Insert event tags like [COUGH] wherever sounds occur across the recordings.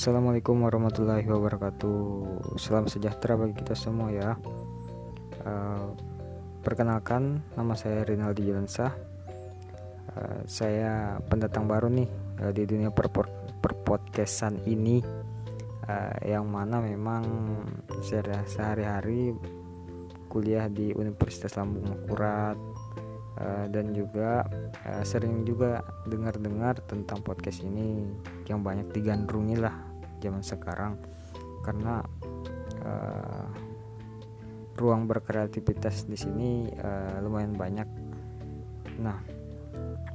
Assalamualaikum warahmatullahi wabarakatuh. Salam sejahtera bagi kita semua ya. Uh, perkenalkan, nama saya Rinaldi Jelansah. Uh, saya pendatang baru nih uh, di dunia perpodcastan ini, uh, yang mana memang sehari-hari kuliah di Universitas Lambung Makurat uh, dan juga uh, sering juga dengar-dengar tentang podcast ini yang banyak digandrungi lah zaman sekarang karena uh, ruang berkreativitas di sini uh, lumayan banyak. Nah,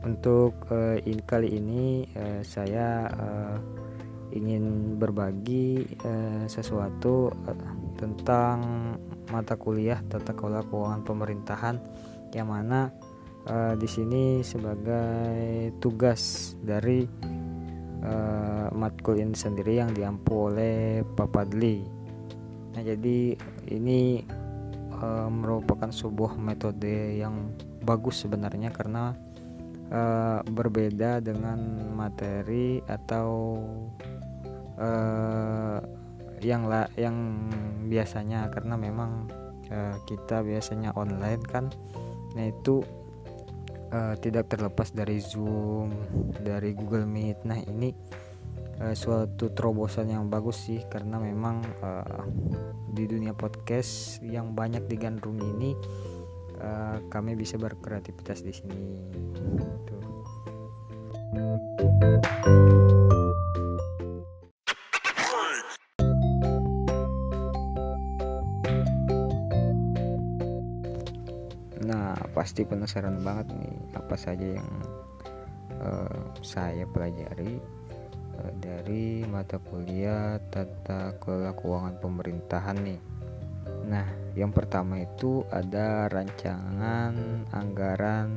untuk uh, in, kali ini uh, saya uh, ingin berbagi uh, sesuatu uh, tentang mata kuliah tata kelola keuangan pemerintahan yang mana uh, di sini sebagai tugas dari uh, matkul ini sendiri yang diampu oleh Pak Padli. Nah, jadi ini uh, merupakan sebuah metode yang bagus sebenarnya karena uh, berbeda dengan materi atau uh, yang la yang biasanya karena memang uh, kita biasanya online kan nah itu uh, tidak terlepas dari Zoom, dari Google Meet. Nah, ini uh, suatu terobosan yang bagus sih karena memang uh, di dunia podcast yang banyak digandrungi ini uh, kami bisa berkreativitas di sini. Tuh. Nah, pasti penasaran banget nih apa saja yang uh, saya pelajari uh, dari mata kuliah tata kelola keuangan pemerintahan nih. Nah, yang pertama itu ada rancangan anggaran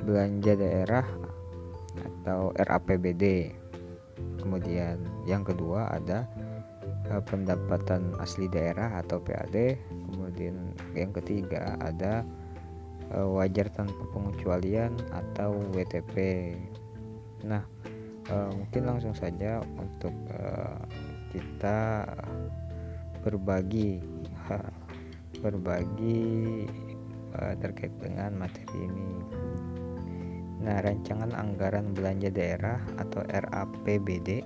belanja daerah atau RAPBD. Kemudian yang kedua ada uh, pendapatan asli daerah atau PAD kemudian yang ketiga ada uh, wajar tanpa pengecualian atau WTP nah uh, mungkin langsung saja untuk uh, kita berbagi berbagi uh, terkait dengan materi ini. Nah rancangan anggaran belanja daerah atau RAPBD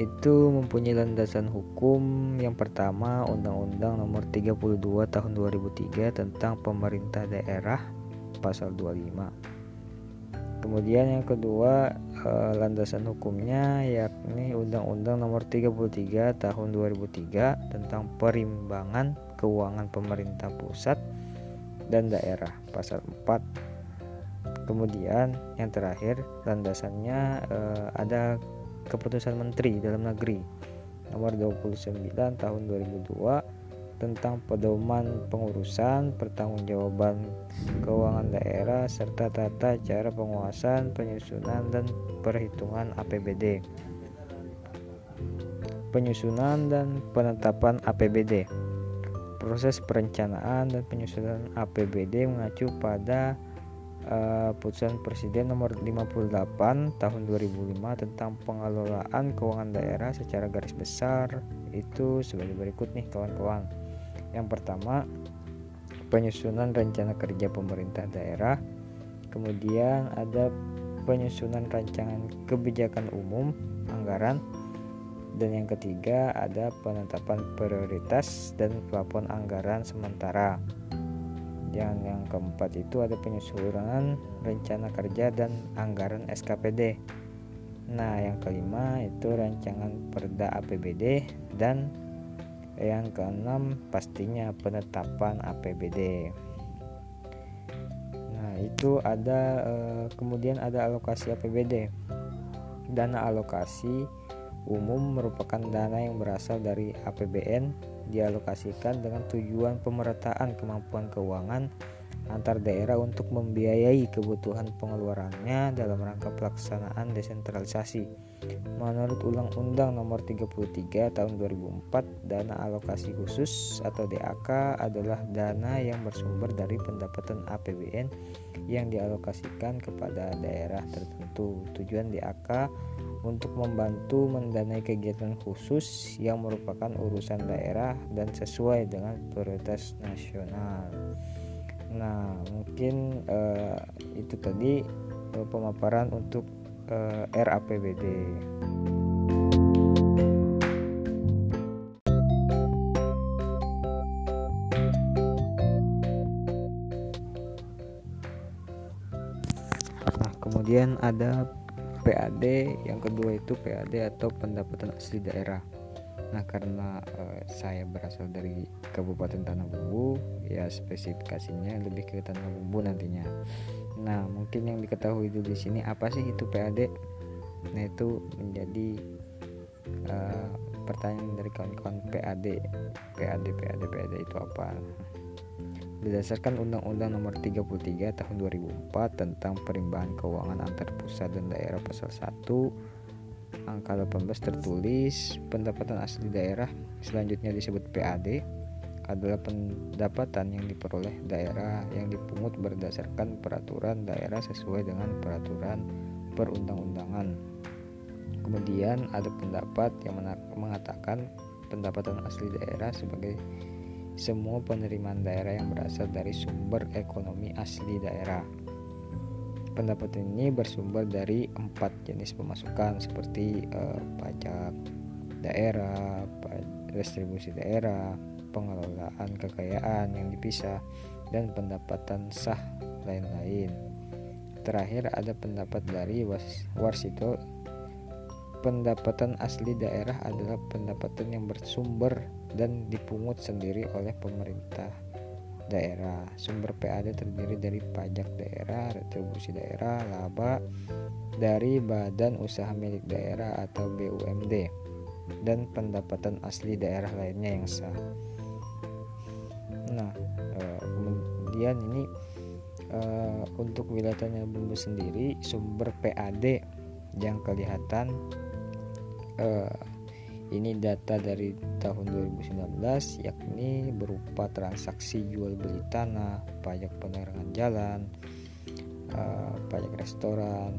itu mempunyai landasan hukum yang pertama Undang-Undang Nomor 32 Tahun 2003 tentang Pemerintah Daerah pasal 25. Kemudian yang kedua eh, landasan hukumnya yakni Undang-Undang Nomor 33 Tahun 2003 tentang Perimbangan Keuangan Pemerintah Pusat dan Daerah pasal 4. Kemudian yang terakhir landasannya eh, ada Keputusan Menteri Dalam Negeri Nomor 29 Tahun 2002 tentang pedoman pengurusan, pertanggungjawaban keuangan daerah serta tata cara penguasaan, penyusunan dan perhitungan APBD. Penyusunan dan penetapan APBD. Proses perencanaan dan penyusunan APBD mengacu pada uh, putusan Presiden nomor 58 tahun 2005 tentang pengelolaan keuangan daerah secara garis besar itu sebagai berikut nih kawan-kawan. Yang pertama, penyusunan rencana kerja pemerintah daerah. Kemudian ada penyusunan rancangan kebijakan umum anggaran dan yang ketiga ada penetapan prioritas dan plafon anggaran sementara yang yang keempat itu ada penyusunan rencana kerja dan anggaran SKPD nah yang kelima itu rancangan perda APBD dan yang keenam pastinya penetapan APBD nah itu ada eh, kemudian ada alokasi APBD dana alokasi umum merupakan dana yang berasal dari APBN dialokasikan dengan tujuan pemerataan kemampuan keuangan antar daerah untuk membiayai kebutuhan pengeluarannya dalam rangka pelaksanaan desentralisasi Menurut Undang-Undang Nomor 33 Tahun 2004, dana alokasi khusus atau DAK adalah dana yang bersumber dari pendapatan APBN yang dialokasikan kepada daerah tertentu. Tujuan DAK untuk membantu mendanai kegiatan khusus yang merupakan urusan daerah dan sesuai dengan prioritas nasional. Nah, mungkin uh, itu tadi uh, pemaparan untuk eh, RAPBD. Nah, kemudian ada PAD, yang kedua itu PAD atau pendapatan asli daerah. Nah, karena uh, saya berasal dari Kabupaten Tanah Bumbu, ya spesifikasinya lebih ke Tanah Bumbu nantinya. Nah, mungkin yang diketahui dulu di sini apa sih itu PAD? Nah, itu menjadi uh, pertanyaan dari kawan-kawan PAD. PAD, PAD, PAD itu apa? Berdasarkan Undang-Undang Nomor 33 Tahun 2004 tentang Perimbangan Keuangan Antar Pusat dan Daerah Pasal 1 Angka 18 tertulis pendapatan asli daerah selanjutnya disebut PAD adalah pendapatan yang diperoleh daerah yang dipungut berdasarkan peraturan daerah sesuai dengan peraturan perundang-undangan. Kemudian ada pendapat yang mengatakan pendapatan asli daerah sebagai semua penerimaan daerah yang berasal dari sumber ekonomi asli daerah. Pendapat ini bersumber dari empat jenis pemasukan seperti eh, pajak daerah, distribusi daerah, pengelolaan kekayaan yang dipisah, dan pendapatan sah lain-lain. Terakhir ada pendapat dari Warsito pendapatan asli daerah adalah pendapatan yang bersumber dan dipungut sendiri oleh pemerintah daerah. Sumber PAD terdiri dari pajak daerah, retribusi daerah, laba dari badan usaha milik daerah atau BUMD dan pendapatan asli daerah lainnya yang sah. Kemudian ini eh, untuk wilayah Tanah Bumbu sendiri sumber PAD yang kelihatan eh, ini data dari tahun 2019 yakni berupa transaksi jual beli tanah, pajak penerangan jalan, pajak restoran,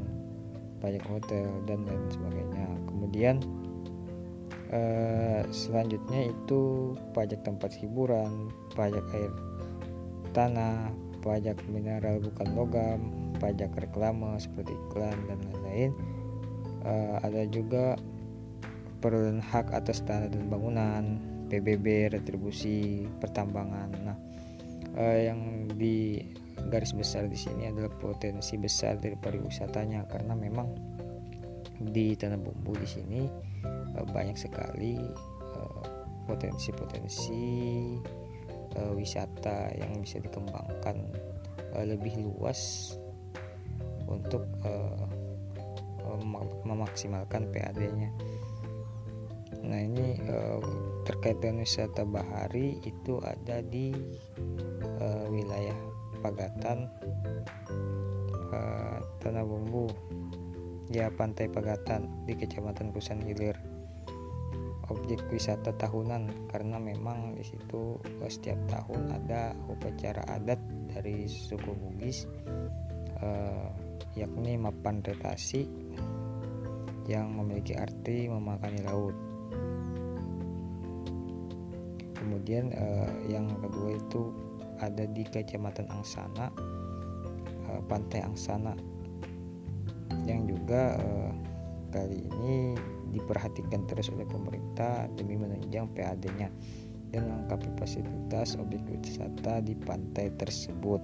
pajak hotel dan lain sebagainya. Kemudian Eh, selanjutnya itu pajak tempat hiburan, pajak air tanah, pajak mineral bukan logam, pajak reklame seperti iklan dan lain-lain. Uh, ada juga perolahan hak atas tanah dan bangunan, PBB, retribusi, pertambangan. Nah, uh, yang di garis besar di sini adalah potensi besar dari pariwisatanya karena memang di tanah bumbu di sini uh, banyak sekali potensi-potensi uh, wisata yang bisa dikembangkan uh, lebih luas untuk uh, memaksimalkan PAD-nya. Nah ini uh, terkait dengan wisata bahari itu ada di uh, wilayah Pagatan, uh, Tanah Bumbu, ya Pantai Pagatan di Kecamatan Kusan Hilir objek wisata tahunan karena memang di situ eh, setiap tahun ada upacara adat dari suku Bugis eh, yakni mapan retasi yang memiliki arti memakani laut. Kemudian eh, yang kedua itu ada di Kecamatan Angsana eh, Pantai Angsana. Yang juga eh, kali ini diperhatikan terus oleh pemerintah demi menunjang PAD-nya dan melengkapi fasilitas objek wisata di pantai tersebut.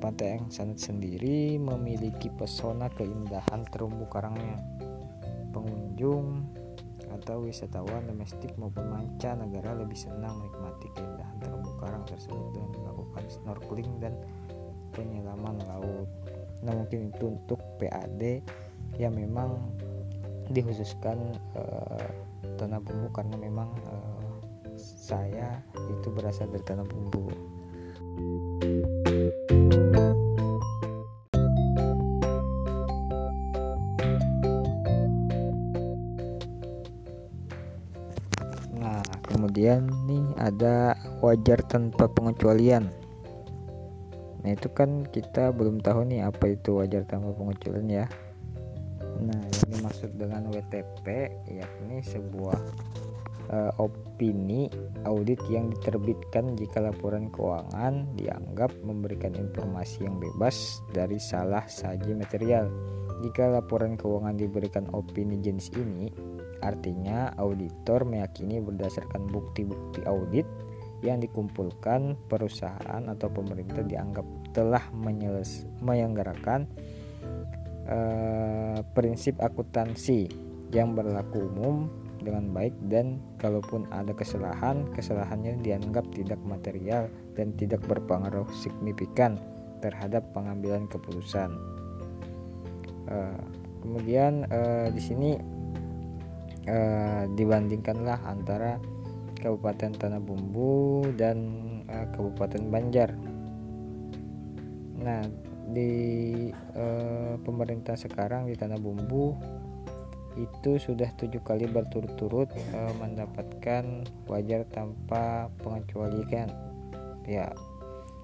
Pantai yang sangat sendiri memiliki pesona keindahan terumbu karangnya. Pengunjung atau wisatawan domestik maupun manca negara lebih senang menikmati keindahan terumbu karang tersebut dengan melakukan snorkeling dan penyelaman laut nah mungkin itu untuk PAD yang memang dikhususkan uh, tanah bumbu karena memang uh, saya itu berasal dari tanah bumbu. Nah, kemudian nih ada wajar tanpa pengecualian. Nah, itu kan kita belum tahu nih apa itu wajar tanpa pengecualian ya. Nah, yang dimaksud dengan WTP yakni sebuah uh, opini audit yang diterbitkan jika laporan keuangan dianggap memberikan informasi yang bebas dari salah saji material. Jika laporan keuangan diberikan opini jenis ini artinya auditor meyakini berdasarkan bukti-bukti audit yang dikumpulkan perusahaan atau pemerintah dianggap telah menyelenggarakan uh, prinsip akuntansi yang berlaku umum dengan baik dan kalaupun ada kesalahan kesalahannya dianggap tidak material dan tidak berpengaruh signifikan terhadap pengambilan keputusan uh, kemudian uh, di sini uh, dibandingkanlah antara Kabupaten Tanah Bumbu dan uh, Kabupaten Banjar. Nah, di uh, pemerintah sekarang di Tanah Bumbu itu sudah tujuh kali berturut-turut uh, mendapatkan wajar tanpa pengecualian. Ya,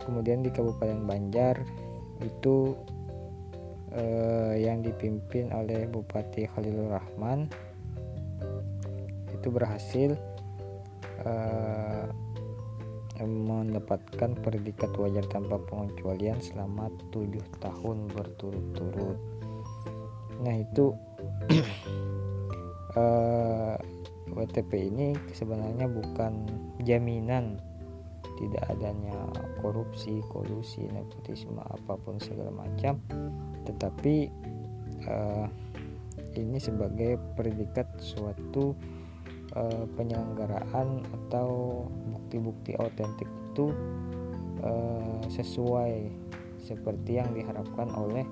kemudian di Kabupaten Banjar itu uh, yang dipimpin oleh Bupati Khalilur Rahman itu berhasil uh, mendapatkan predikat wajar tanpa pengecualian selama tujuh tahun berturut-turut. Nah itu uh, [CLEARS THROAT] eh, WTP ini sebenarnya bukan jaminan tidak adanya korupsi, kolusi, nepotisme apa pun segala macam, tetapi uh, ini sebagai predikat suatu uh, penyelenggaraan atau bukti-bukti autentik itu uh, sesuai seperti yang diharapkan oleh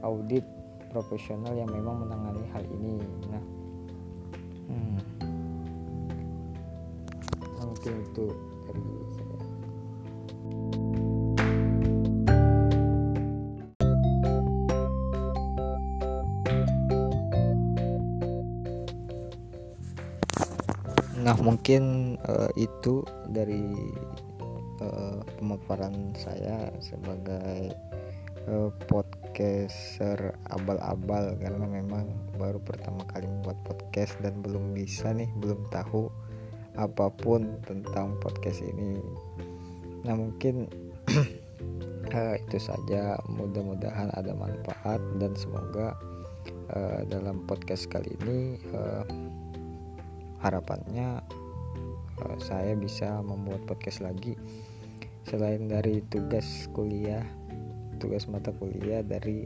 audit profesional yang memang menangani hal ini. Nah, hmm, mungkin itu mungkin uh, itu dari uh, pemaparan saya sebagai uh, podcaster abal-abal. Karena memang baru pertama kali membuat podcast dan belum bisa nih belum tahu apa pun tentang podcast ini. Nah mungkin uh, [CLEARS THROAT] itu saja. Mudah-mudahan ada manfaat dan semoga uh, dalam podcast kali ini uh, harapannya uh, saya bisa membuat podcast lagi. Selain dari tugas kuliah tugas mata kuliah dari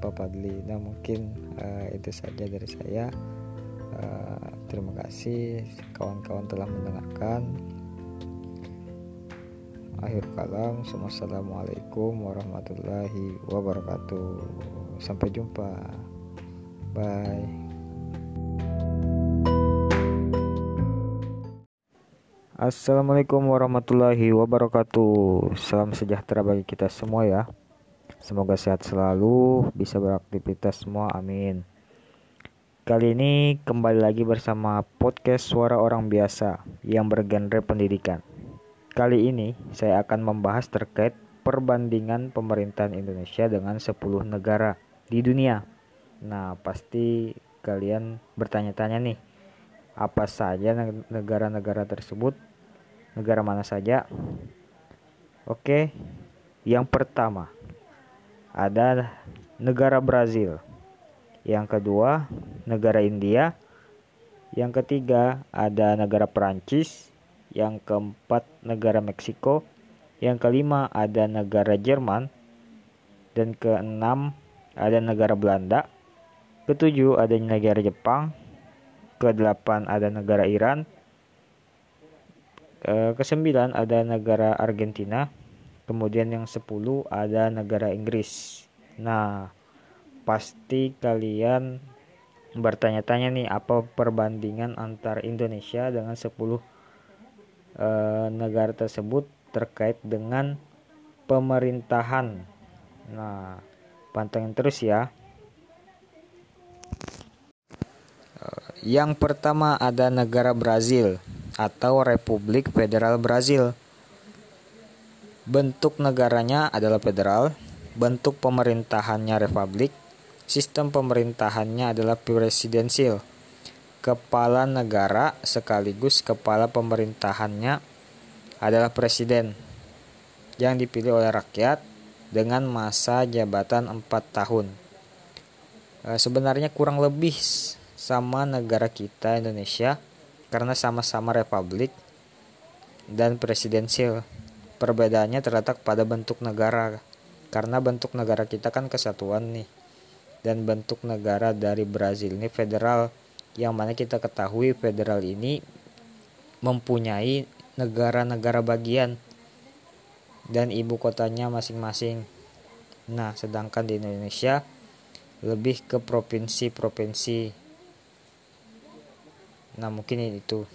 Pak Padli nah mungkin uh, itu saja dari saya. Uh, terima kasih. Kawan-kawan telah mendengarkan. Akhir kalam Assalamualaikum warahmatullahi wabarakatuh. Sampai jumpa. Bye Assalamualaikum warahmatullahi wabarakatuh. Salam sejahtera bagi kita semua ya. Semoga sehat selalu Bisa beraktivitas semua amin. Kali ini kembali lagi bersama podcast Suara Orang Biasa Yang bergenre pendidikan. Kali ini saya akan membahas terkait perbandingan pemerintahan Indonesia dengan 10 negara di dunia. Nah pasti kalian bertanya-tanya nih apa saja negara-negara tersebut negara mana saja? Oke, yang pertama ada negara Brazil, yang kedua negara India, yang ketiga ada negara Perancis, yang keempat negara Meksiko, yang kelima ada negara Jerman, dan keenam ada negara Belanda, ketujuh ada negara Jepang, kedelapan ada negara Iran, kesembilan ada negara Argentina, kemudian yang sepuluh ada negara Inggris. Nah, pasti kalian bertanya-tanya nih apa perbandingan antara Indonesia dengan 10 uh, eh, negara tersebut terkait dengan pemerintahan. Nah, pantengin terus ya. Yang pertama ada negara Brazil atau Republik Federal Brazil. Bentuk negaranya adalah federal, bentuk pemerintahannya republik, sistem pemerintahannya adalah presidensial. Kepala negara sekaligus kepala pemerintahannya adalah presiden yang dipilih oleh rakyat dengan masa jabatan 4 tahun. E, sebenarnya kurang lebih sama negara kita Indonesia karena sama-sama republik dan presidensial. Perbedaannya terletak pada bentuk negara. Karena bentuk negara kita kan kesatuan nih. Dan bentuk negara dari Brazil ini federal. Yang mana kita ketahui federal ini mempunyai negara-negara bagian dan ibu kotanya masing-masing. Nah, sedangkan di Indonesia lebih ke provinsi-provinsi. Nah, mungkin itu.